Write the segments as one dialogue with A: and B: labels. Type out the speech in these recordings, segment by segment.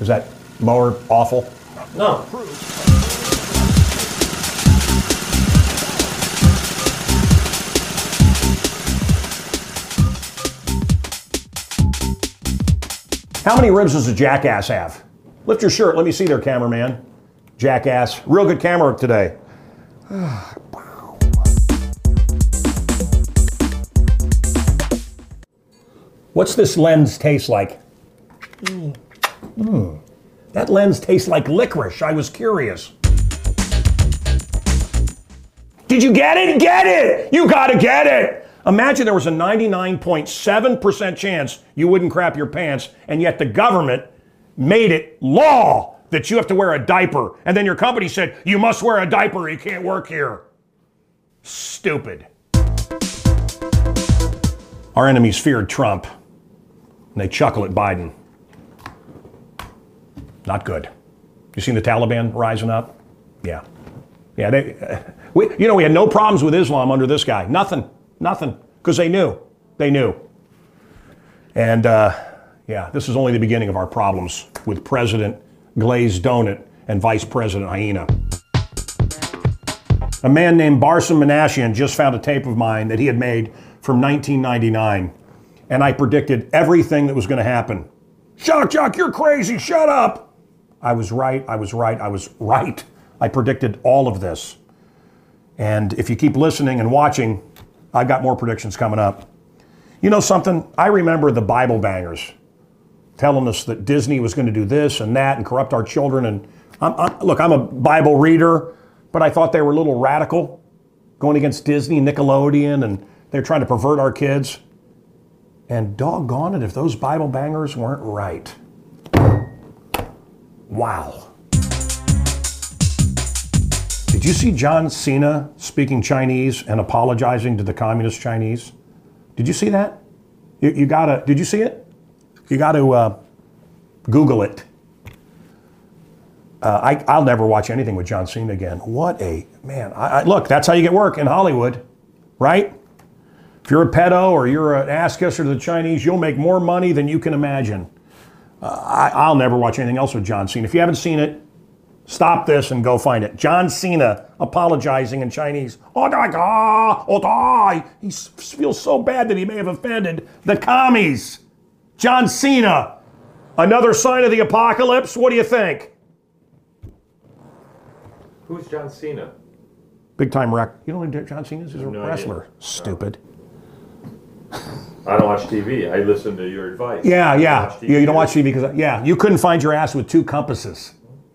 A: Is that mower awful?
B: No.
A: How many ribs does a jackass have? Lift your shirt. Let me see there, cameraman. Jackass. Real good camera work today. What's this lens taste like? Mm. That lens tastes like licorice. I was curious. Did you get it? Get it! You gotta get it! Imagine there was a 99.7% chance you wouldn't crap your pants, and yet the government made it law that you have to wear a diaper. And then your company said, you must wear a diaper you can't work here. Stupid. Our enemies feared Trump, and they chuckle at Biden. Not good. You seen the Taliban rising up? Yeah. Yeah, they, uh, we, you know, we had no problems with Islam under this guy. Nothing. Nothing. Because they knew. They knew. And uh, yeah, this is only the beginning of our problems with President Glazed Donut and Vice President Hyena. A man named Barson Manashian just found a tape of mine that he had made from 1999. And I predicted everything that was going to happen. Shock, Jock, you're crazy. Shut up. I was right. I was right. I was right. I predicted all of this. And if you keep listening and watching, I've got more predictions coming up. You know something? I remember the Bible bangers telling us that Disney was going to do this and that and corrupt our children. And I'm, I'm, look, I'm a Bible reader, but I thought they were a little radical going against Disney, Nickelodeon, and they're trying to pervert our kids. And doggone it, if those Bible bangers weren't right. Wow. Did you see John Cena speaking Chinese and apologizing to the communist Chinese? Did you see that? You, you gotta, did you see it? You gotta uh, Google it. Uh, I, I'll never watch anything with John Cena again. What a man. I, I, look, that's how you get work in Hollywood, right? If you're a pedo or you're an ass kisser to the Chinese, you'll make more money than you can imagine. Uh, I, I'll never watch anything else with John Cena. If you haven't seen it, stop this and go find it. John Cena apologizing in Chinese. Oh, my God. Oh, die. He feels so bad that he may have offended the commies. John Cena. Another sign of the apocalypse? What do you think?
B: Who's John Cena?
A: Big time wreck. You don't know who John Cena is? He's a
B: No idea.
A: wrestler. Stupid.
B: I don't watch TV. I listen to your advice.
A: Yeah, yeah. You, don't watch TV because, yeah, you couldn't find your ass with two compasses.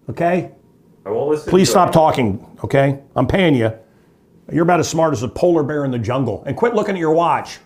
A: Okay?
B: I won't listen.
A: Please
B: to
A: stop talking, okay? I'm paying you. You're about as smart as a polar bear in the jungle. And quit looking at your watch.